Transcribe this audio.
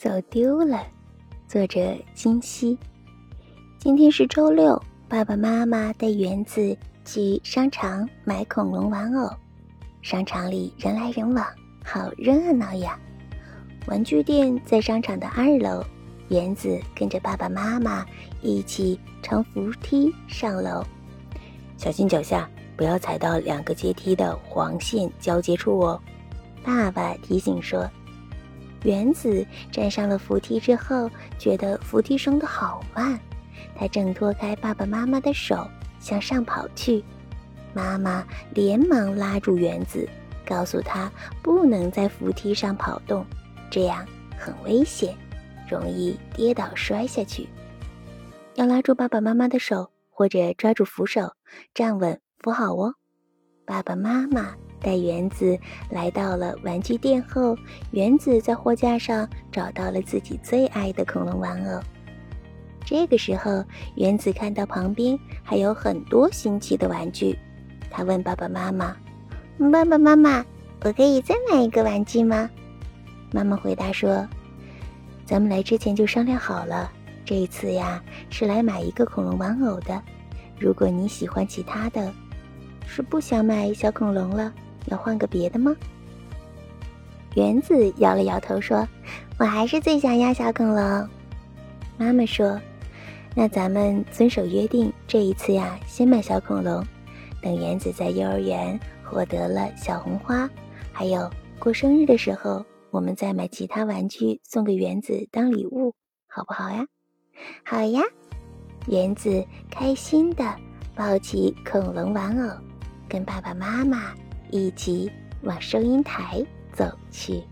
走丢了。作者金熙。今天是周六，爸爸妈妈带园子去商场买恐龙玩偶。商场里人来人往，好热闹呀！玩具店在商场的二楼，园子跟着爸爸妈妈一起乘扶梯上楼，小心脚下，不要踩到两个阶梯的黄线交接处哦。爸爸提醒说。原子站上了扶梯之后，觉得扶梯升得好慢。他挣脱开爸爸妈妈的手，向上跑去。妈妈连忙拉住原子，告诉他不能在扶梯上跑动，这样很危险，容易跌倒摔下去。要拉住爸爸妈妈的手，或者抓住扶手，站稳扶好哦。爸爸妈妈。带原子来到了玩具店后，原子在货架上找到了自己最爱的恐龙玩偶。这个时候，原子看到旁边还有很多新奇的玩具，他问爸爸妈妈：“爸爸妈妈，我可以再买一个玩具吗？”妈妈回答说：“咱们来之前就商量好了，这一次呀是来买一个恐龙玩偶的。如果你喜欢其他的，是不想买小恐龙了。”要换个别的吗？原子摇了摇头说：“我还是最想要小恐龙。”妈妈说：“那咱们遵守约定，这一次呀，先买小恐龙，等原子在幼儿园获得了小红花，还有过生日的时候，我们再买其他玩具送给原子当礼物，好不好呀？”“好呀！”原子开心的抱起恐龙玩偶，跟爸爸妈妈。一起往收银台走去。